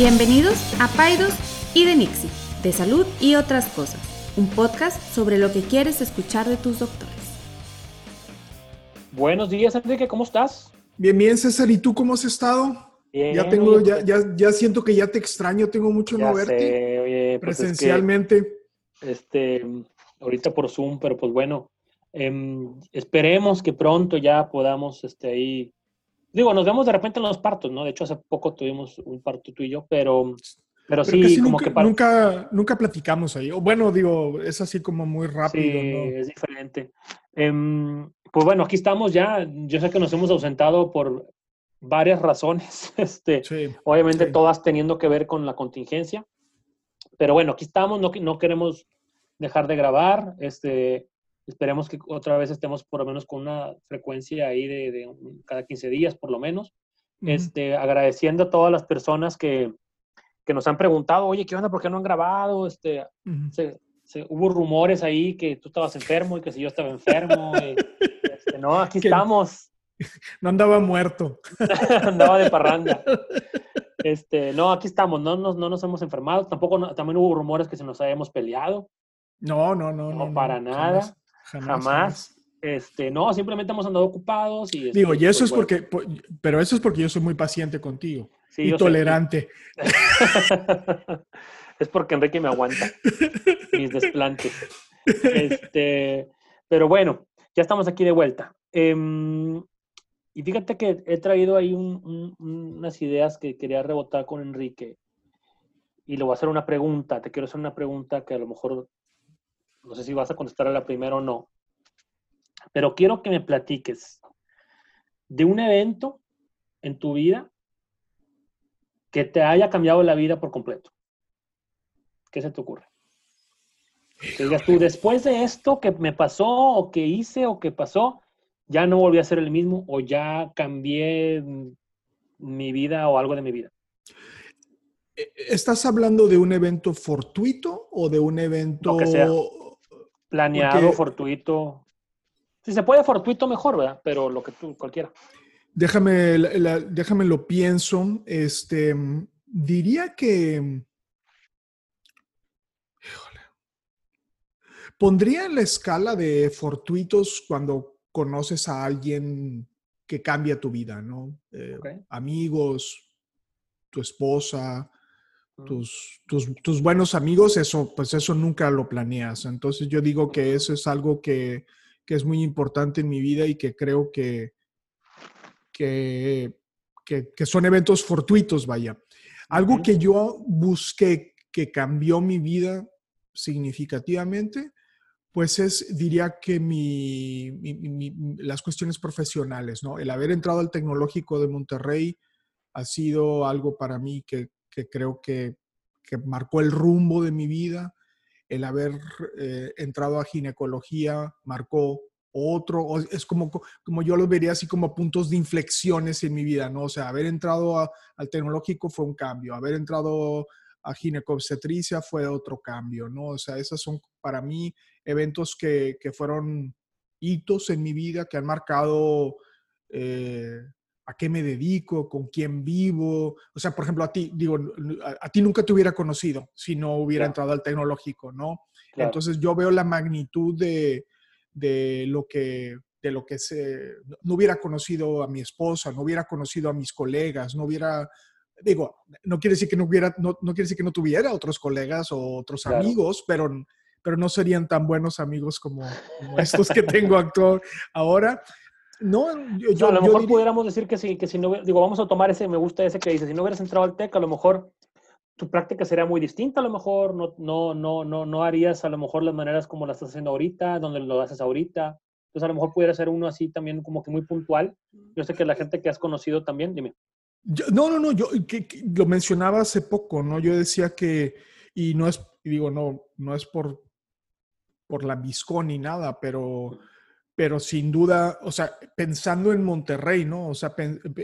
Bienvenidos a Paidos y de Nixie, de salud y otras cosas, un podcast sobre lo que quieres escuchar de tus doctores. Buenos días, Enrique, ¿cómo estás? Bien, bien, César, ¿y tú cómo has estado? Bien, ya tengo, ya, pues, ya, ya siento que ya te extraño, tengo mucho ya no verte sé, oye, pues es que, presencialmente. este, ahorita por Zoom, pero pues bueno, em, esperemos que pronto ya podamos, este, ahí, digo, nos vemos de repente en los partos, ¿no? De hecho, hace poco tuvimos un parto tú y yo, pero, pero, Pero sí, como nunca, que para, nunca, nunca platicamos ahí. O bueno, digo, es así como muy rápido, sí, ¿no? es diferente. Em, pues bueno, aquí estamos ya, yo sé que nos hemos ausentado por varias razones, este, Sí, obviamente sí. todas teniendo que ver con la contingencia. Pero bueno, aquí estamos, no, no queremos dejar de grabar. Este, esperemos que otra vez estemos por lo menos con una frecuencia ahí de, de un- cada 15 días, por lo menos. Este, agradeciendo a todas las personas que, que nos han preguntado, oye, ¿qué onda? ¿Por qué no han grabado? Este, Ujú. se- se- hubo rumores ahí que tú estabas enfermo y que si yo estaba enfermo. y, este, no, aquí Que- estamos. No andaba muerto. andaba de parranda. Este, no, aquí estamos, no nos, no nos hemos enfermado, tampoco, no- también hubo rumores que se nos habíamos peleado, No, no, no. No, No, para nada. Jamás. Jamás. Este, no, simplemente hemos andado ocupados y... Digo, este, y eso pues, es porque, po- pero eso es porque yo soy muy paciente contigo sí, y tolerante. es porque Enrique me aguanta mis desplantes. Este, pero bueno, ya estamos aquí de vuelta. Em, y fíjate que he traído ahí un- un- unas ideas que quería rebotar con Enrique. Y le voy a hacer una pregunta. Te quiero hacer una pregunta que a lo mejor no sé si vas a contestar a la primera o no. Pero quiero que me platiques de un evento en tu vida que te haya cambiado la vida por completo. ¿Qué se te ocurre? Que digas tú, después de esto que me pasó o que hice o que pasó, ya no volví a ser el mismo o ya cambié mi vida o algo de mi vida. Eh, ¿Estás hablando de un evento fortuito o de un evento... Planeado, Porque- fortuito. Si se puede fortuito, mejor, ¿verdad? Pero lo que tú, cualquiera. Déjame, la- la- déjame lo pienso. Este, diría que. Híjole. Pondría en la escala de fortuitos cuando conoces a alguien que cambia tu vida, ¿no? Eh. Amigos, tu esposa. Tus, tus, tus buenos amigos, eso, pues eso nunca lo planeas. Entonces yo digo que eso es algo que, que es muy importante en mi vida y que creo que, que, que, que son eventos fortuitos, vaya. Algo que yo busqué que cambió mi vida significativamente, pues es, diría que mi, mi- mi- mi- las cuestiones profesionales, ¿no? El haber entrado al Tecnológico de Monterrey ha sido algo para mí que, que creo que, que marcó el rumbo de mi vida. El haber eh, entrado a ginecología marcó otro, es como, como yo lo vería así como puntos de inflexiones en mi vida, ¿no? O sea, haber entrado a- al tecnológico fue un cambio, haber entrado a ginecobstetricia fue otro cambio, ¿no? O sea, esos son para mí eventos que, que fueron hitos en mi vida, que han marcado eh, a qué me dedico, con quién vivo. O sea, por ejemplo, a ti, digo, a, a ti nunca te hubiera conocido si no hubiera Claro. entrado al tecnológico, ¿no? Claro. Entonces yo veo la magnitud de, de lo que de lo que se no hubiera conocido a mi esposa, no hubiera conocido a mis colegas, no hubiera digo, no quiere decir que no hubiera no, no quiere decir que no tuviera otros colegas o otros Claro. amigos, pero pero no serían tan buenos amigos como, como estos que tengo actual ahora. No, yo, No, yo- a lo yo mejor diría- pudiéramos decir que si, que si no, digo, vamos a tomar ese, me gusta ese que dice, si no hubieras entrado al TEC, a lo mejor tu práctica sería muy distinta, a lo mejor no, no, no, no, no harías a lo mejor las maneras como las estás haciendo ahorita, donde lo haces ahorita. Entonces a lo mejor pudiera ser uno así también como que muy puntual. Yo sé que la gente que has conocido también, dime. Yo- no, no, no, yo que- que lo mencionaba hace poco, ¿no? Yo decía que, y no es, digo, no, no es por, por la Viscón ni nada, pero, pero sin duda, o sea, pensando en Monterrey, ¿no? O sea,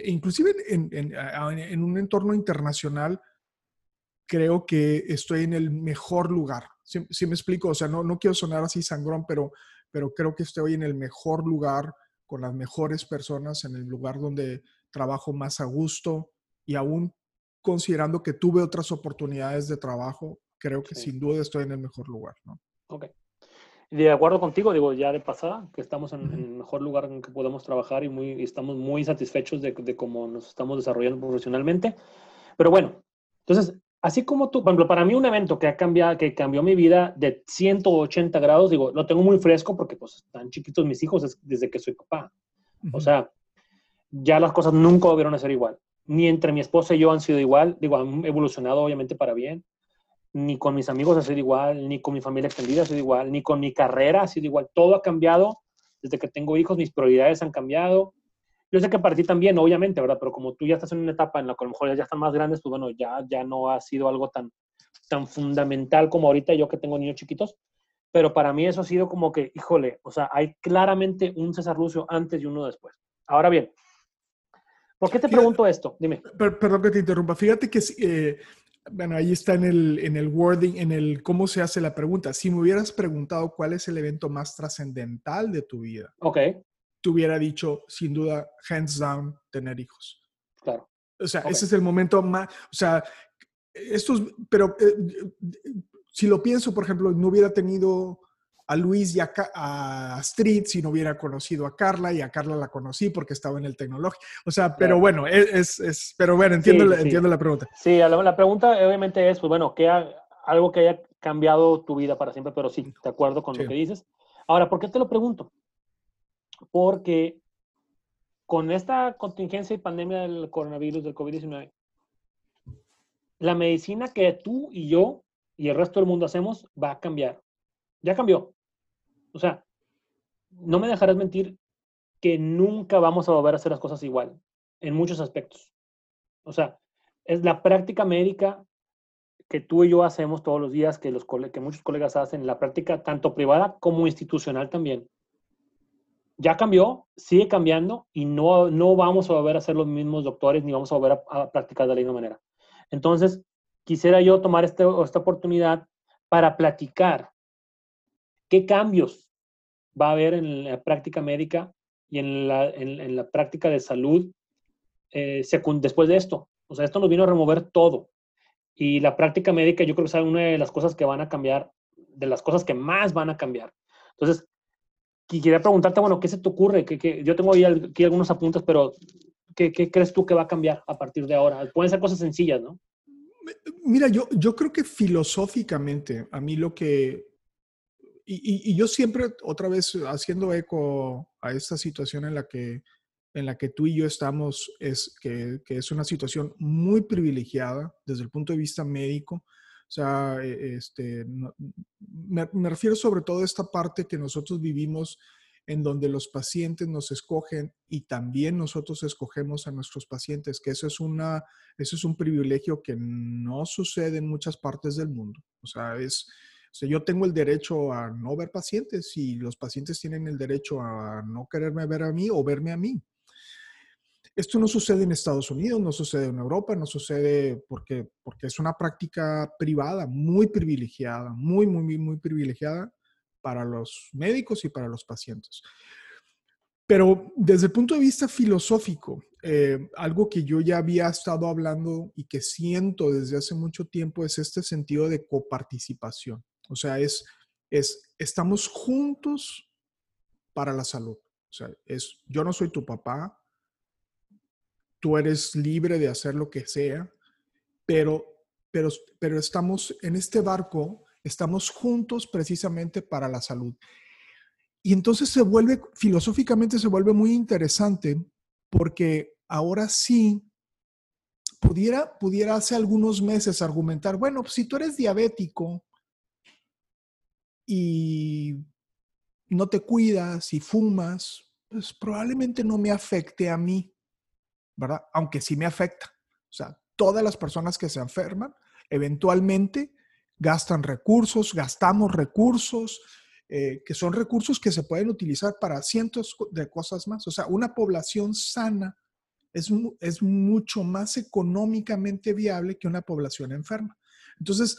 inclusive en, en- a- en un entorno internacional, creo que estoy en el mejor lugar. ¿Sí, sí me explico? O sea, no, no quiero sonar así sangrón, pero, pero creo que estoy en el mejor lugar, con las mejores personas, en el lugar donde trabajo más a gusto y aún considerando que tuve otras oportunidades de trabajo, creo que sin duda estoy en el mejor lugar, ¿no? Ok. De acuerdo contigo, digo, ya de pasada, que estamos en, el mejor lugar en que podemos trabajar y, muy, estamos muy satisfechos de, de, cómo nos estamos desarrollando profesionalmente. Pero bueno, entonces, así como tú, por ejemplo, para mí un evento que ha cambiado, que cambió mi vida de 180 grados, digo, lo tengo muy fresco porque pues están chiquitos mis hijos desde que soy papá. O sea, ya las cosas nunca volvieron a ser igual. Ni entre mi esposa y yo han sido igual. Digo, han evolucionado obviamente para bien. Ni con mis amigos ha sido igual, ni con mi familia extendida ha sido igual, ni con mi carrera ha sido igual. Todo ha cambiado desde que tengo hijos, mis prioridades han cambiado. Yo sé que para ti también, obviamente, ¿verdad? Pero como tú ya estás en una etapa en la que a lo mejor ya están más grandes, pues bueno, ya, ya no ha sido algo tan, tan fundamental como ahorita yo que tengo niños chiquitos. Pero para mí eso ha sido como que, híjole, o sea, hay claramente un César Lucio antes y uno después. Ahora bien, ¿por qué te pregunto esto? Dime. perdón que te interrumpa. Fíjate que, eh, bueno, ahí está en el, en el wording, en el cómo se hace la pregunta. Si me hubieras preguntado cuál es el evento más trascendental de tu vida, ok. te hubiera dicho, sin duda, hands down, tener hijos. Claro. O sea, ese es el momento más, o sea, estos, pero eh, si lo pienso, por ejemplo, no hubiera tenido a Luis y a, a, Astrid si no hubiera conocido a Carla y a Carla la conocí porque estaba en el tecnológico. O sea, pero bueno, es, es, pero bueno, entiendo, la, entiendo la pregunta. Sí, la, la, pregunta obviamente es, pues bueno, que algo que haya cambiado tu vida para siempre, pero sí, de acuerdo con lo que dices. Ahora, ¿por qué te lo pregunto? Porque con esta contingencia y pandemia del coronavirus, del COVID-19, la medicina que tú y yo y el resto del mundo hacemos va a cambiar. Ya cambió. O sea, no me dejarás mentir que nunca vamos a volver a hacer las cosas igual, en muchos aspectos. O sea, es la práctica médica que tú y yo hacemos todos los días, que, los, que muchos colegas hacen, la práctica tanto privada como institucional también. Ya cambió, sigue cambiando y no, no vamos a volver a ser los mismos doctores ni vamos a volver a, practicar de la misma manera. Entonces, quisiera yo tomar este, esta oportunidad para platicar qué cambios va a haber en la práctica médica y en la, en, la práctica de salud eh, después de esto. O sea, esto nos vino a remover todo. Y la práctica médica yo creo que es una de las cosas que van a cambiar, de las cosas que más van a cambiar. Entonces, quería preguntarte, bueno, ¿qué se te ocurre? Que, yo tengo ahí aquí algunos apuntes, pero ¿qué, ¿qué, crees tú que va a cambiar a partir de ahora? Pueden ser cosas sencillas, ¿no? Mira, yo, yo creo que filosóficamente, a mí lo que, y, yo siempre, otra vez, haciendo eco a esta situación en la que, en la que tú y yo estamos, es que, que es una situación muy privilegiada desde el punto de vista médico. O sea, e, este, me, me, refiero sobre todo a esta parte que nosotros vivimos en donde los pacientes nos escogen y también nosotros escogemos a nuestros pacientes, que eso es, una, eso es un privilegio que no sucede en muchas partes del mundo. O sea, es, yo tengo el derecho a no ver pacientes y los pacientes tienen el derecho a no quererme ver a mí o verme a mí. Esto no sucede en Estados Unidos, no sucede en Europa, no sucede porque, porque es una práctica privada muy privilegiada, muy, muy, muy, muy privilegiada para los médicos y para los pacientes. Pero desde el punto de vista filosófico, eh, algo que yo ya había estado hablando y que siento desde hace mucho tiempo es este sentido de coparticipación. O sea, es, es estamos juntos para la salud. O sea, es, yo no soy tu papá, tú eres libre de hacer lo que sea, pero, pero, pero estamos en este barco Estamos juntos precisamente para la salud. Y entonces se vuelve, filosóficamente se vuelve muy interesante porque ahora sí pudiera, pudiera hace algunos meses argumentar, bueno, pues si tú eres diabético y no te cuidas y fumas, pues probablemente no me afecte a mí, ¿verdad? Aunque sí me afecta. O sea, todas las personas que se enferman, eventualmente gastan recursos, gastamos recursos, eh, que son recursos que se pueden utilizar para cientos de cosas más. O sea, una población sana es, es mucho más económicamente viable que una población enferma. Entonces,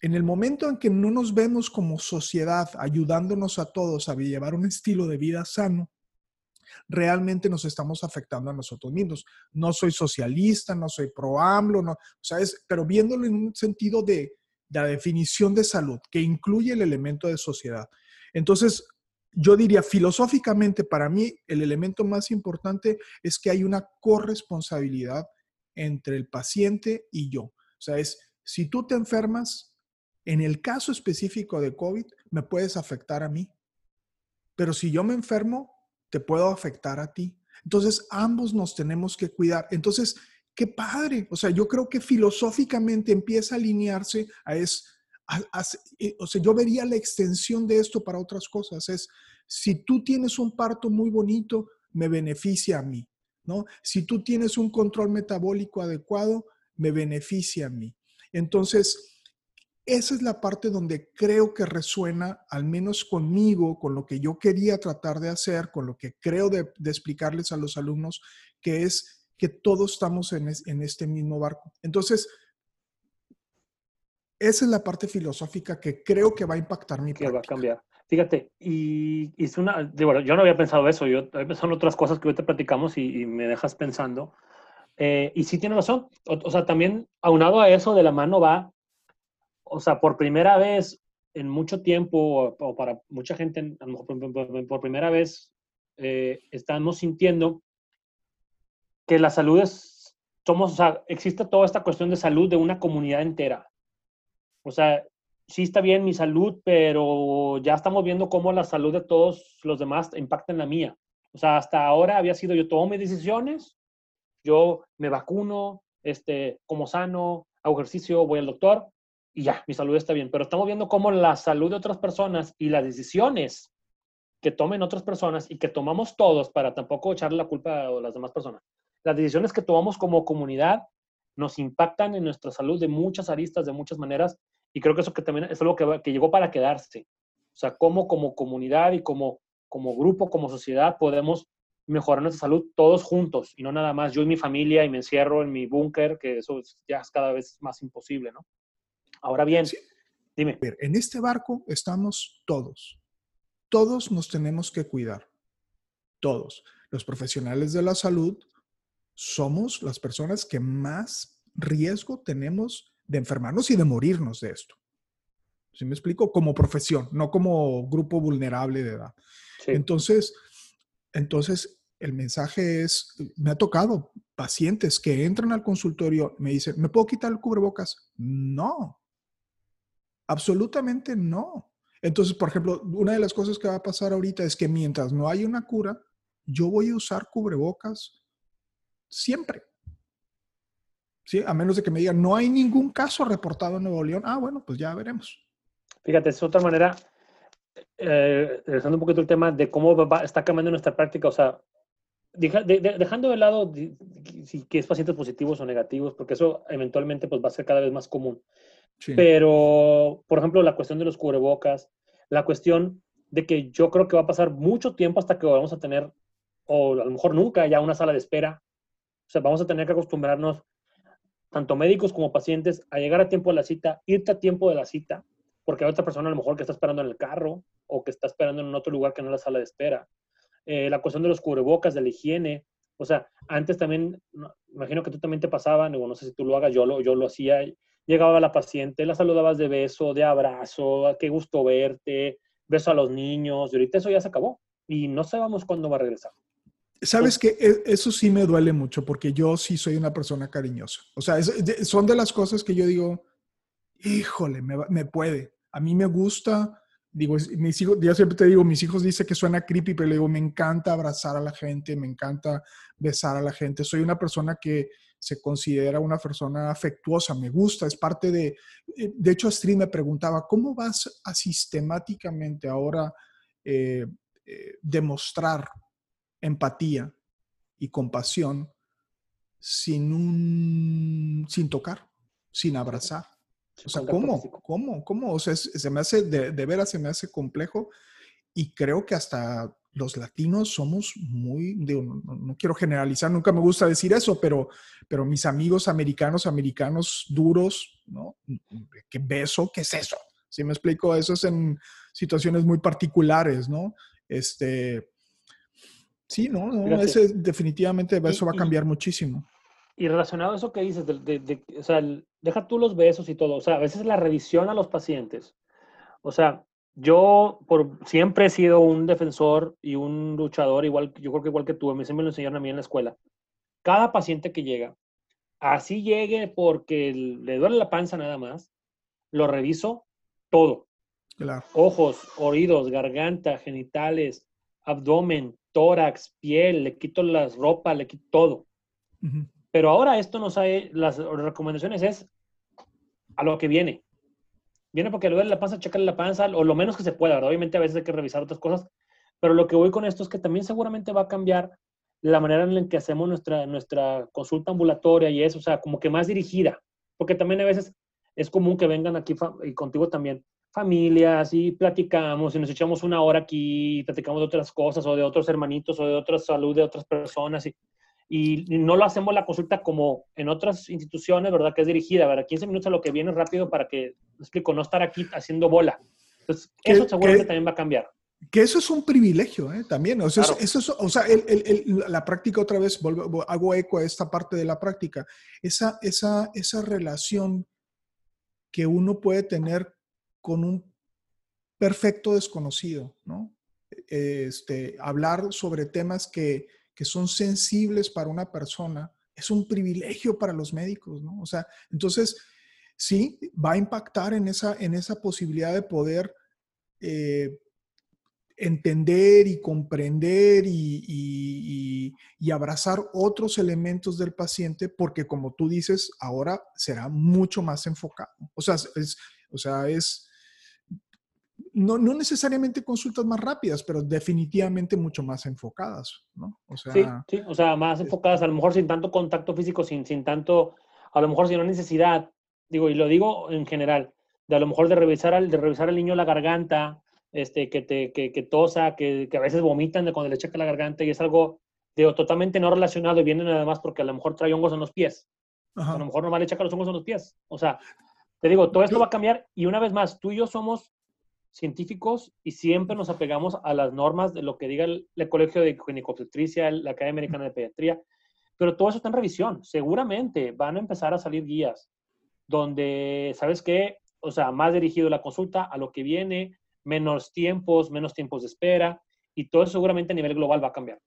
en el momento en que no nos vemos como sociedad ayudándonos a todos a llevar un estilo de vida sano, realmente nos estamos afectando a nosotros mismos. No soy socialista, no soy pro AMLO, no, o sea, pero viéndolo en un sentido de, de la definición de salud, que incluye el elemento de sociedad. Entonces, yo diría, filosóficamente, para mí, el elemento más importante es que hay una corresponsabilidad entre el paciente y yo. O sea, es, si tú te enfermas, en el caso específico de COVID, me puedes afectar a mí. Pero si yo me enfermo, te puedo afectar a ti. Entonces, ambos nos tenemos que cuidar. Entonces, qué padre. O sea, yo creo que filosóficamente empieza a alinearse a es, eh, o sea, yo vería la extensión de esto para otras cosas. Es, si tú tienes un parto muy bonito, me beneficia a mí, ¿no? Si tú tienes un control metabólico adecuado, me beneficia a mí. Entonces, esa es la parte donde creo que resuena, al menos conmigo, con lo que yo quería tratar de hacer, con lo que creo de, explicarles a los alumnos, que es que todos estamos en, este mismo barco. Entonces, esa es la parte filosófica que creo que va a impactar mi Que va a cambiar. Fíjate, y, es una, bueno, yo no había pensado eso, yo había pensado en otras cosas que hoy te platicamos y, me dejas pensando. Eh, y sí tiene razón. o, sea, también aunado a eso, de la mano va o sea, por primera vez en mucho tiempo, o, para mucha gente, a lo mejor por, primera vez, eh, estamos sintiendo que la salud es, somos, o sea, existe toda esta cuestión de salud de una comunidad entera. O sea, sí está bien mi salud, pero ya estamos viendo cómo la salud de todos los demás impacta en la mía. O sea, hasta ahora había sido yo tomo mis decisiones, yo me vacuno, este, como sano, hago ejercicio, voy al doctor, y ya, mi salud está bien. Pero estamos viendo cómo la salud de otras personas y las decisiones que tomen otras personas y que tomamos todos para tampoco echarle la culpa a las demás personas. Las decisiones que tomamos como comunidad nos impactan en nuestra salud de muchas aristas, de muchas maneras, y creo que eso que también es algo que, que llegó para quedarse. O sea, cómo como comunidad y como, como grupo, como sociedad podemos mejorar nuestra salud todos juntos y no nada más yo y mi familia y me encierro en mi búnker, que eso ya es cada vez más imposible, ¿no? Ahora bien, dime. En este barco estamos todos. Todos nos tenemos que cuidar. Todos. Los profesionales de la salud somos las personas que más riesgo tenemos de enfermarnos y de morirnos de esto. ¿Sí me explico? Como profesión, no como grupo vulnerable de edad. Entonces, entonces, el mensaje es, me ha tocado pacientes que entran al consultorio, me dicen, ¿me puedo quitar el cubrebocas? No, Absolutamente no. Entonces, por ejemplo, una de las cosas que va a pasar ahorita es que mientras no hay una cura, yo voy a usar cubrebocas siempre. ¿Sí? A menos de que me digan, no hay ningún caso reportado en Nuevo León. Ah, bueno, pues ya veremos. Fíjate, es otra manera, eh, regresando un poquito el tema de cómo está cambiando nuestra práctica, o sea, dejando de lado si que es pacientes positivos o negativos, porque eso eventualmente pues, va a ser cada vez más común. Pero, por ejemplo, la cuestión de los cubrebocas, la cuestión de que yo creo que va a pasar mucho tiempo hasta que vamos a tener, o a lo mejor nunca, ya una sala de espera. O sea, vamos a tener que acostumbrarnos, tanto médicos como pacientes, a llegar a tiempo de la cita, irte a tiempo de la cita, porque hay otra persona a lo mejor que está esperando en el carro o que está esperando en otro lugar que no es la sala de espera. Eh, la cuestión de los cubrebocas, de la higiene. O sea, antes también, imagino que tú también te pasaban, no sé si tú lo hagas, yo lo, yo lo hacía llegaba la paciente, la saludabas de beso, de abrazo, qué gusto verte, beso a los niños, y ahorita eso ya se acabó y no sabemos cuándo va a regresar. Sabes que eso sí me duele mucho porque yo sí soy una persona cariñosa. O sea, son de las cosas que yo digo, híjole, me, me puede. A mí me gusta, digo, mis hijos, yo siempre te digo, mis hijos dicen que suena creepy, pero le digo, me encanta abrazar a la gente, me encanta besar a la gente. Soy una persona que se considera una persona afectuosa, me gusta, es parte de... Eh, de hecho, Astrid me preguntaba, ¿cómo vas a sistemáticamente ahora eh, eh, demostrar empatía y compasión sin, un, sin tocar, sin abrazar? O sea, ¿cómo? ¿Cómo? ¿Cómo? O sea, se me hace, de, de veras se me hace complejo y creo que hasta los latinos somos muy, no, quiero generalizar, nunca me gusta decir eso, pero, pero mis amigos americanos, americanos duros, ¿no? ¿Qué beso? ¿Qué es eso? Si me explico, eso es en situaciones muy particulares, ¿no? Este, Sí, no, no ese definitivamente eso va a cambiar muchísimo. Y relacionado a eso que dices, de, o sea, deja tú los besos y todo, o sea, a veces la revisión a los pacientes, o sea, yo por, siempre he sido un defensor y un luchador, igual, yo creo que igual que tú, a mí siempre me lo enseñaron a mí en la escuela. Cada paciente que llega, así llegue porque le duele la panza nada más, lo reviso todo. Ojos, oídos, garganta, genitales, abdomen, tórax, piel, le quito las ropas, le quito todo. Pero ahora esto nos hay, las recomendaciones es a lo que viene. Viene porque le duele la panza, checarle la panza, o lo menos que se pueda, ¿verdad? Obviamente a veces hay que revisar otras cosas, pero lo que voy con esto es que también seguramente va a cambiar la manera en la que hacemos nuestra, nuestra consulta ambulatoria y eso, o sea, como que más dirigida, porque también a veces es común que vengan aquí y contigo también familias y platicamos y nos echamos una hora aquí y platicamos de otras cosas o de otros hermanitos o de otra salud de otras personas y, y no lo hacemos la consulta como en otras instituciones, ¿verdad? Que es dirigida, ¿verdad? 15 minutos a lo que viene rápido para que, explico, no estar aquí haciendo bola. Entonces, eso seguramente también va a cambiar. Que eso es un privilegio, ¿eh? También. O sea, eso o sea el, el, la práctica otra vez, hago eco a esta parte de la práctica, esa, esa, esa relación que uno puede tener con un perfecto desconocido, ¿no? Este, hablar sobre temas que, que son sensibles para una persona es un privilegio para los médicos, ¿no? O sea, entonces, sí, va a impactar en esa, en esa posibilidad de poder eh, entender y comprender y, abrazar otros elementos del paciente, porque como tú dices, ahora será mucho más enfocado. O sea, es, o sea, es no, no necesariamente consultas más rápidas, pero definitivamente mucho más enfocadas, ¿no? O sea, sí, sí, o sea, más enfocadas, a lo mejor sin tanto contacto físico, sin, sin tanto, a lo mejor sin una necesidad, digo, y lo digo en general, de a lo mejor de revisar al, de revisar al niño la garganta, este, que, te, que, que tosa, que, que, a veces vomitan de cuando le checa la garganta y es algo digo, totalmente no relacionado y viene nada más porque a lo mejor trae hongos en los pies. A lo mejor nomás le checa los hongos en los pies. O sea, te digo, todo esto va a cambiar y una vez más, tú y yo somos científicos y siempre nos apegamos a las normas de lo que diga el, Colegio de Ginecobstetricia, la Academia Americana de Pediatría, pero todo eso está en revisión. Seguramente van a empezar a salir guías donde, ¿sabes qué? O sea, más dirigido la consulta a lo que viene, menos tiempos, menos tiempos de espera, y todo eso seguramente a nivel global va a cambiar.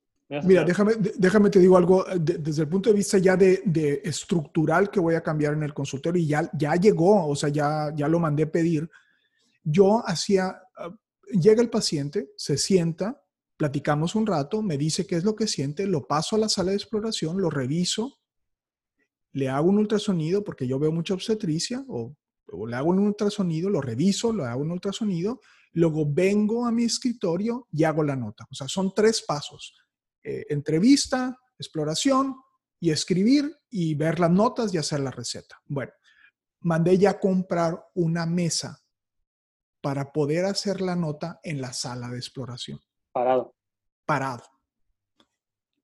Mira, déjame, déjame te digo algo eh, desde el punto de vista ya de, de, estructural que voy a cambiar en el consultorio y ya, ya llegó, o sea, ya, ya lo mandé pedir. Yo hacía, ah, llega el paciente, se sienta, platicamos un rato, me dice qué es lo que siente, lo paso a la sala de exploración, lo reviso, le hago un ultrasonido porque yo veo mucha obstetricia o, le hago un ultrasonido, lo reviso, le hago un ultrasonido Luego vengo a mi escritorio y hago la nota. O sea, son tres pasos. Eh, entrevista, exploración y escribir y ver las notas y hacer la receta. Bueno, mandé ya comprar una mesa para poder hacer la nota en la sala de exploración. Parado. Parado.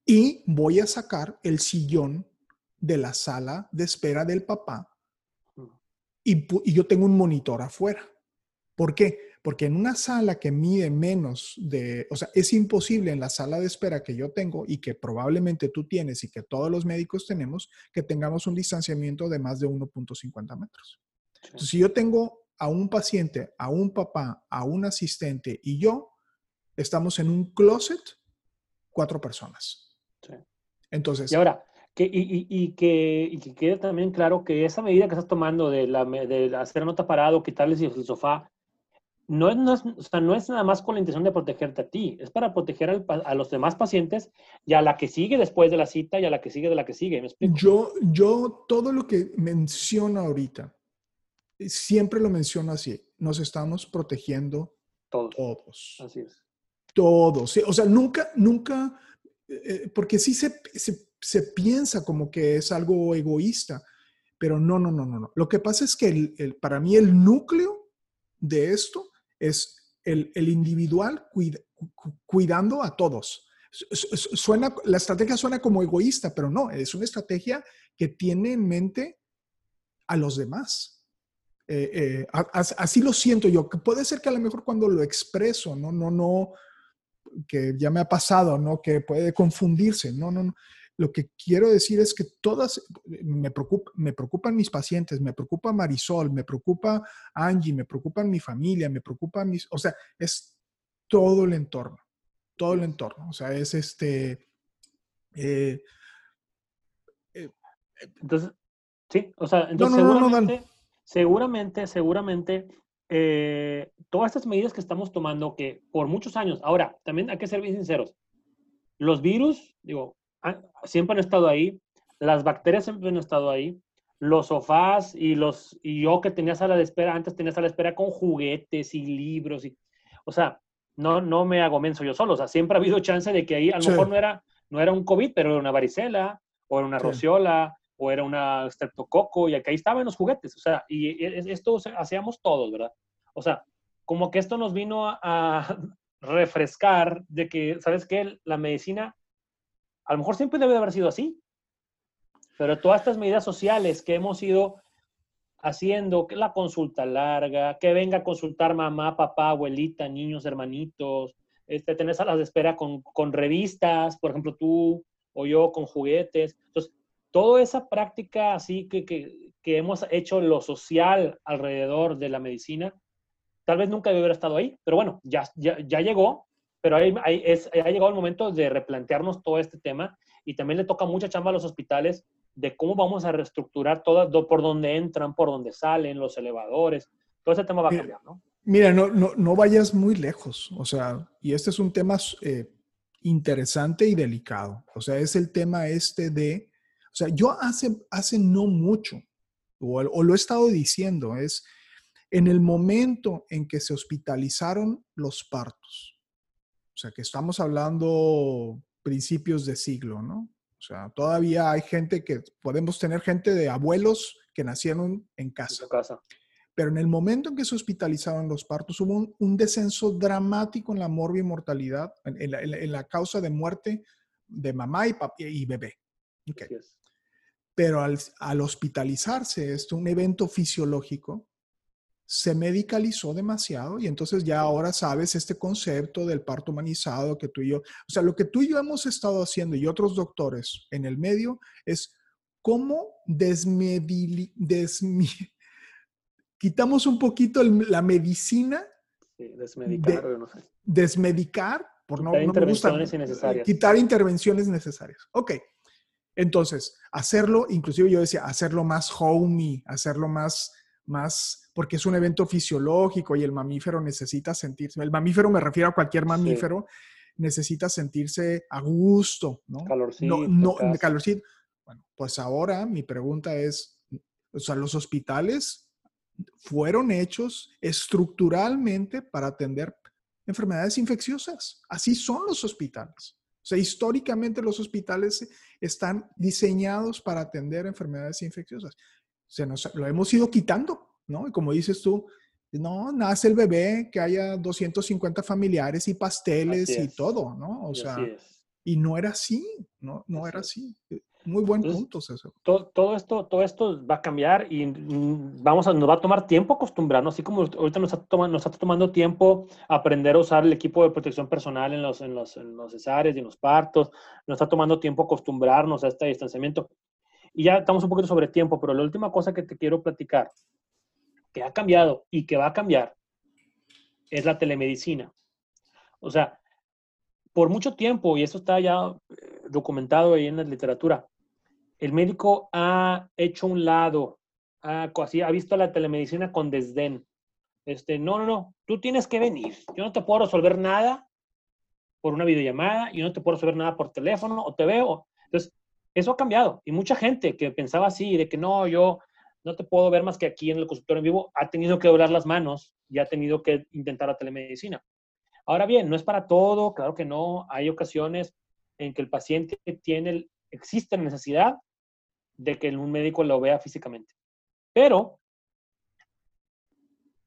Y voy a sacar el sillón de la sala de espera del papá y, y yo tengo un monitor afuera. ¿Por qué? Porque en una sala que mide menos de, o sea, es imposible en la sala de espera que yo tengo y que probablemente tú tienes y que todos los médicos tenemos, que tengamos un distanciamiento de más de 1.50 metros. Entonces, si yo tengo a un paciente, a un papá, a un asistente y yo, estamos en un closet, cuatro personas. Entonces. Y ahora, que, y, y, que, y que quede también claro que esa medida que estás tomando de, la, de hacer nota parado, quitarles el sofá, no es, no, es, o sea, no es nada más con la intención de protegerte a ti, es para proteger a los demás pacientes y a la que sigue después de la cita y a la que sigue de la que sigue. Yo, yo todo lo que menciono ahorita, siempre lo menciono así, nos estamos protegiendo todos. todos. Así es. Todos. O sea, nunca, nunca, eh, eh, porque sí se, se, se, piensa como que es algo egoísta, pero no, no, no, no. no. Lo que pasa es que el, para mí el núcleo de esto es el, individual cuidando a todos. Suena, la estrategia suena como egoísta, pero no, es una estrategia que tiene en mente a los demás. Eh, eh, así lo siento yo. Puede ser que a lo mejor cuando lo expreso, no, no, no, que ya me ha pasado, ¿no? Que puede confundirse. No, no, no. Lo que quiero decir es que todas, me, preocupa, me preocupan mis pacientes, me preocupa Marisol, me preocupa Angie, me preocupa mi familia, me preocupa mis, o sea, es todo el entorno, todo el entorno. O sea, es este... Eh, entonces, sí, o sea, entonces seguramente, seguramente, seguramente, eh, todas estas medidas que estamos tomando, que por muchos años, ahora, también hay que ser bien sinceros, los virus, digo, siempre han estado ahí, las bacterias siempre han estado ahí, los sofás y los y yo que tenía sala de espera, antes tenía sala de espera con juguetes y libros y o sea, no no me hago menso yo solo, o sea, siempre ha habido chance de que ahí a lo mejor no era no era un COVID, pero era una varicela o era una rociola o era una streptococo y acá estaban los juguetes, o sea, y esto hacíamos todos, ¿verdad? O sea, como que esto nos vino a refrescar de que, ¿sabes qué? La medicina a lo mejor siempre debe de haber sido así, pero todas estas medidas sociales que hemos ido haciendo, que la consulta larga, que venga a consultar mamá, papá, abuelita, niños, hermanitos, este, tener salas de espera con, con revistas, por ejemplo, tú o yo con juguetes. Entonces, toda esa práctica así que, que, que hemos hecho lo social alrededor de la medicina, tal vez nunca haber estado ahí, pero bueno, ya, ya, ya llegó pero ahí, es, ha llegado el momento de replantearnos todo este tema y también le toca mucha chamba a los hospitales de cómo vamos a reestructurar todo, por dónde entran, por dónde salen, los elevadores. Todo ese tema va a cambiar, ¿no? Mira, no, no, no vayas muy lejos. O sea, y este es un tema eh, interesante y delicado. O sea, es el tema este de, o sea, yo hace, hace no mucho, o, o lo he estado diciendo, es en el momento en que se hospitalizaron los partos o sea, que estamos hablando principios de siglo, ¿no? O sea, todavía hay gente que, podemos tener gente de abuelos que nacieron en casa. casa. Pero en el momento en que se hospitalizaron los partos, hubo un, descenso dramático en la mortalidad, en, en, la, causa de muerte de mamá y, papi, y bebé. Okay. Pero al, al, hospitalizarse, esto un evento fisiológico, se medicalizó demasiado y entonces ya ahora sabes este concepto del parto humanizado que tú y yo, o sea, lo que tú y yo hemos estado haciendo y otros doctores en el medio es cómo desmedili, quitamos un poquito la medicina. desmedicar, no sé. Desmedicar, por quitar no, intervenciones innecesarias. Quitar intervenciones necesarias. Ok. Entonces, hacerlo, inclusive yo decía, hacerlo más homey, hacerlo más, más porque es un evento fisiológico y el mamífero necesita sentirse, el mamífero me refiero a cualquier mamífero, necesita sentirse a gusto, ¿no? Calorcito. No, no calorcito. Bueno, pues ahora mi pregunta es, o sea, los hospitales fueron hechos estructuralmente para atender enfermedades infecciosas. Así son los hospitales. O sea, históricamente los hospitales están diseñados para atender enfermedades infecciosas. Se nos, lo hemos ido quitando ¿no? Y como dices tú, no, nace el bebé, que haya 250 familiares y pasteles y todo, ¿no? O sea, y no era así, no, no era así. Muy buen punto, César. Todo, todo, esto, todo esto va a cambiar y mm, vamos a, nos va a tomar tiempo acostumbrarnos, así como ahorita nos está, tomando, nos está tomando tiempo aprender a usar el equipo de protección personal en los, en los, en los cesáreos y en los partos, nos está tomando tiempo acostumbrarnos a este distanciamiento. Y ya estamos un poquito sobre tiempo, pero la última cosa que te quiero platicar que ha cambiado y que va a cambiar es la telemedicina. O sea, por mucho tiempo, y eso está ya eh, documentado ahí en la literatura, el médico ha hecho un lado, ha, ha visto la telemedicina con desdén. Este, no, no, no, tú tienes que venir. Yo no te puedo resolver nada por una videollamada, yo no te puedo resolver nada por teléfono o te veo. Entonces, eso ha cambiado. Y mucha gente que pensaba así, de que no, yo no te puedo ver más que aquí en el consultorio en vivo, ha tenido que doblar las manos y ha tenido que intentar la telemedicina. Ahora bien, no es para todo, claro que no. Hay ocasiones en que el paciente tiene, existe necesidad de que un médico lo vea físicamente. Pero,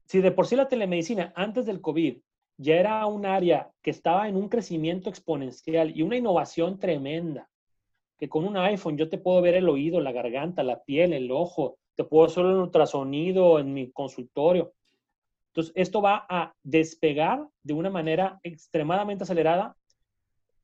si de por sí la telemedicina antes del COVID ya era un área que estaba en un crecimiento exponencial y una innovación tremenda, que con un iPhone yo te puedo ver el oído, la garganta, la piel, el ojo, te puedo hacer un ultrasonido en mi consultorio. Entonces, esto va a despegar de una manera extremadamente acelerada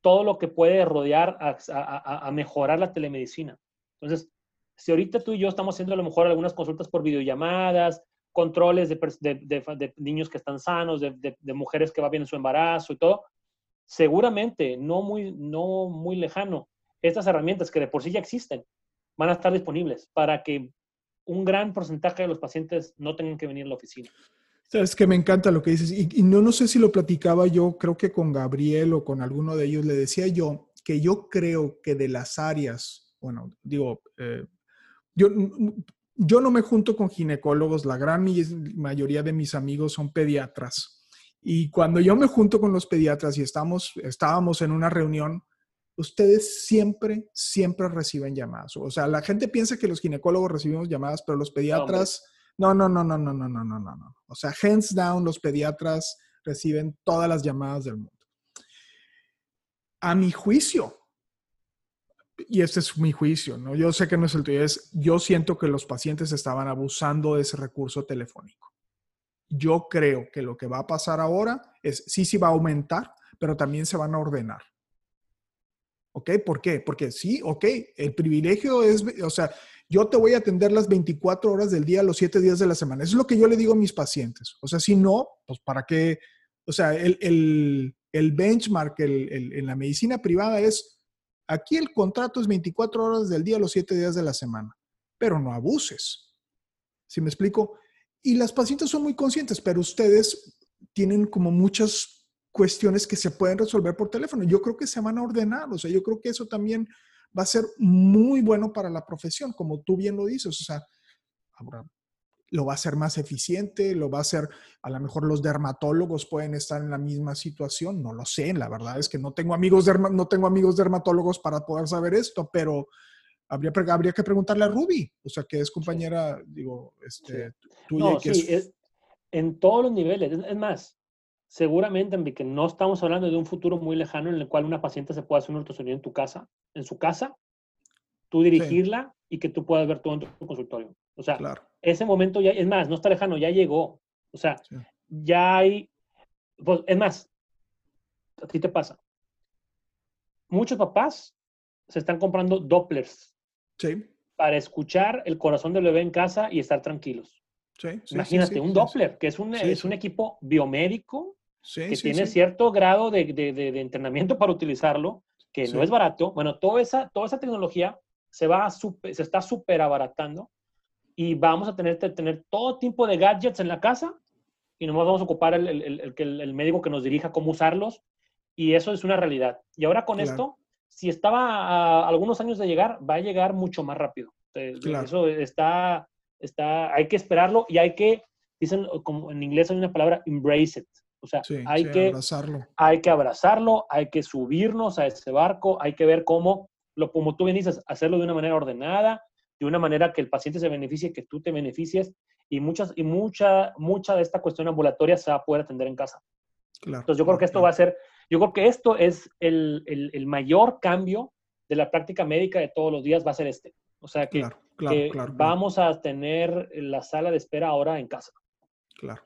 todo lo que puede rodear a, mejorar la telemedicina. Entonces, si ahorita tú y yo estamos haciendo a lo mejor algunas consultas por videollamadas, controles de, niños que están sanos, de, mujeres que va bien en su embarazo y todo, seguramente, no muy, no muy lejano, estas herramientas que de por sí ya existen, van a estar disponibles para que un gran porcentaje de los pacientes no tengan que venir a la oficina. Sabes que me encanta lo que dices. Y, no, no sé si lo platicaba yo, creo que con Gabriel o con alguno de ellos, le decía yo que yo creo que de las áreas, bueno, digo, eh, yo, yo no me junto con ginecólogos, la gran mayoría de mis amigos son pediatras. Y cuando yo me junto con los pediatras y estamos, estábamos en una reunión, ustedes siempre, siempre reciben llamadas. O sea, la gente piensa que los ginecólogos recibimos llamadas, pero los pediatras, no, no, no, no, no, no, no, no, no, no. O sea, hands down, los pediatras reciben todas las llamadas del mundo. A mi juicio, y este es mi juicio, ¿no? Yo sé que no es el tuyo, es, yo siento que los pacientes estaban abusando de ese recurso telefónico. Yo creo que lo que va a pasar ahora es, sí, sí va a aumentar, pero también se van a ordenar. ¿Ok? ¿Por qué? Porque sí, ok, el privilegio es, o sea, yo te voy a atender las 24 horas del día, los 7 días de la semana. Es lo que yo le digo a mis pacientes. O sea, si no, pues para qué, o sea, el, el, el benchmark el, en la medicina privada es, aquí el contrato es 24 horas del día, los 7 días de la semana, pero no abuses. ¿Sí me explico? Y las pacientes son muy conscientes, pero ustedes tienen como muchas cuestiones que se pueden resolver por teléfono. Yo creo que se van a ordenar, o sea, yo creo que eso también va a ser muy bueno para la profesión, como tú bien lo dices, o sea, ahora lo va a hacer más eficiente, lo va a hacer, a lo mejor los dermatólogos pueden estar en la misma situación, no lo sé, la verdad es que no tengo amigos, no tengo amigos dermatólogos para poder saber esto, pero habría, habría que preguntarle a Ruby, o sea, que es compañera, digo, este, tuya. No, sí, es... en todos los niveles, es más, seguramente, Enrique, no estamos hablando de un futuro muy lejano en el cual una paciente se pueda hacer un ultrasonido en tu casa, en su casa, tú dirigirla y que tú puedas ver todo en tu consultorio. O sea, ese momento ya, es más, no está lejano, ya llegó. O sea, ya hay, pues, es más, a ti te pasa. Muchos papás se están comprando Dopplers. Para escuchar el corazón del bebé en casa y estar tranquilos. Imagínate, un Doppler, que es un, es un equipo biomédico que tiene cierto grado de, de, de, entrenamiento para utilizarlo, que no es barato. Bueno, toda esa, toda esa tecnología se, va se está súper abaratando y vamos a tener tener todo tipo de gadgets en la casa y nomás vamos a ocupar el, el, el, el, médico que nos dirija cómo usarlos y eso es una realidad. Y ahora con esto, si estaba a algunos años de llegar, va a llegar mucho más rápido. Eso está está, hay que esperarlo y hay que, dicen, como en inglés hay una palabra, embrace it. O sea, hay, que, abrazarlo. hay que abrazarlo, hay que subirnos a ese barco, hay que ver cómo, lo, como tú bien dices, hacerlo de una manera ordenada, de una manera que el paciente se beneficie, que tú te beneficies y, muchas, y mucha, mucha de esta cuestión ambulatoria se va a poder atender en casa. Entonces yo creo que esto va a ser, yo creo que esto es el, el, el, mayor cambio de la práctica médica de todos los días, va a ser este. O sea que, vamos a tener la sala de espera ahora en casa. Claro,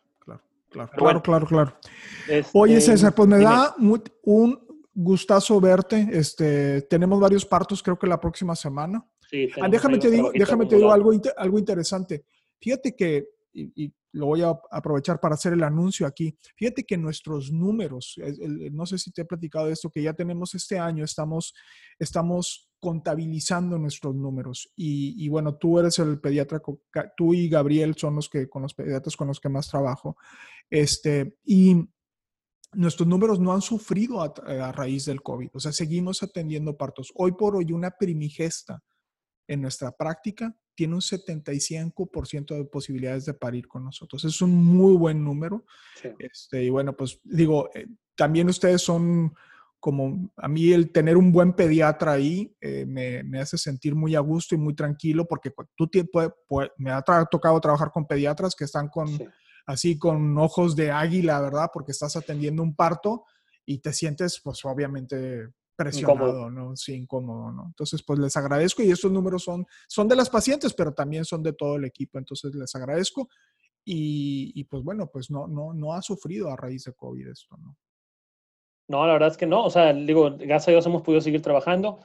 claro, claro, claro, claro, claro. Oye, este, César, pues me da un gustazo verte. Este, tenemos varios partos, creo que la próxima semana. Sí, ah, déjame te digo, déjame te digo algo, algo interesante. Fíjate que, y, lo voy a aprovechar para hacer el anuncio aquí. Fíjate que nuestros números, no sé si te he platicado de esto, que ya tenemos este año, estamos, estamos contabilizando nuestros números. Y, bueno, tú eres el pediatra, tú y Gabriel son los que, con los pediatras con los que más trabajo. Este, y nuestros números no han sufrido a, a, raíz del COVID. O sea, seguimos atendiendo partos. Hoy por hoy, una primigesta en nuestra práctica tiene un 75% de posibilidades de parir con nosotros. Es un muy buen número. Este, y bueno, pues digo, eh, también ustedes son como a mí el tener un buen pediatra ahí eh, me, me, hace sentir muy a gusto y muy tranquilo porque tú me ha tocado trabajar con pediatras que están con así con ojos de águila, ¿verdad? Porque estás atendiendo un parto y te sientes pues obviamente presionado, ¿no? Sí, incómodo, ¿no? Entonces, pues les agradezco y estos números son, son de las pacientes, pero también son de todo el equipo, entonces les agradezco y, y pues bueno, pues no, no, no ha sufrido a raíz de COVID esto, ¿no? No, la verdad es que no. O sea, digo, gracias a Dios hemos podido seguir trabajando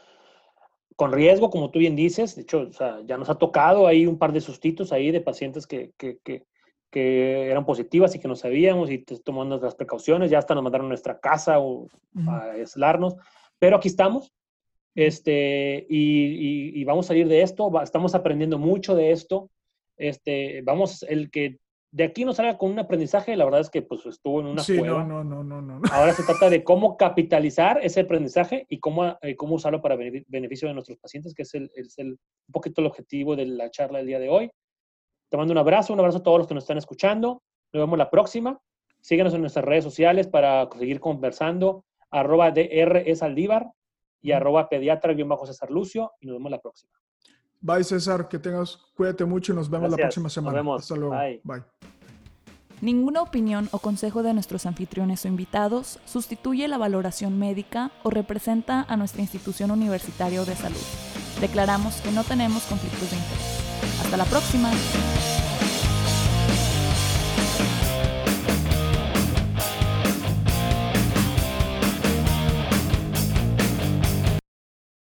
con riesgo, como tú bien dices. De hecho, o sea, ya nos ha tocado ahí un par de sustitos ahí de pacientes que, que, que, que eran positivas y que no sabíamos y tomando las precauciones. Ya hasta nos mandaron a nuestra casa o a aislarnos. Pero aquí estamos. Este, y, y, vamos a salir de esto. Estamos aprendiendo mucho de esto. Este, vamos, el que de aquí nos salga con un aprendizaje, la verdad es que pues estuvo en una sí, No, no, no, no, no. Ahora se trata de cómo capitalizar ese aprendizaje y cómo, eh, cómo usarlo para beneficio de nuestros pacientes, que es, el, es el, un poquito el objetivo de la charla del día de hoy. Te mando un abrazo, un abrazo a todos los que nos están escuchando. Nos vemos la próxima. Síguenos en nuestras redes sociales para seguir conversando. Arroba DR Aldívar y arroba pediatra-césar Lucio. Y nos vemos la próxima. Bye, César. Que tengas, cuídate mucho y nos vemos la próxima semana. Nos vemos. Hasta luego. Bye. Ninguna opinión o consejo de nuestros anfitriones o invitados sustituye la valoración médica o representa a nuestra institución universitaria o de salud. Declaramos que no tenemos conflictos de interés. Hasta la próxima.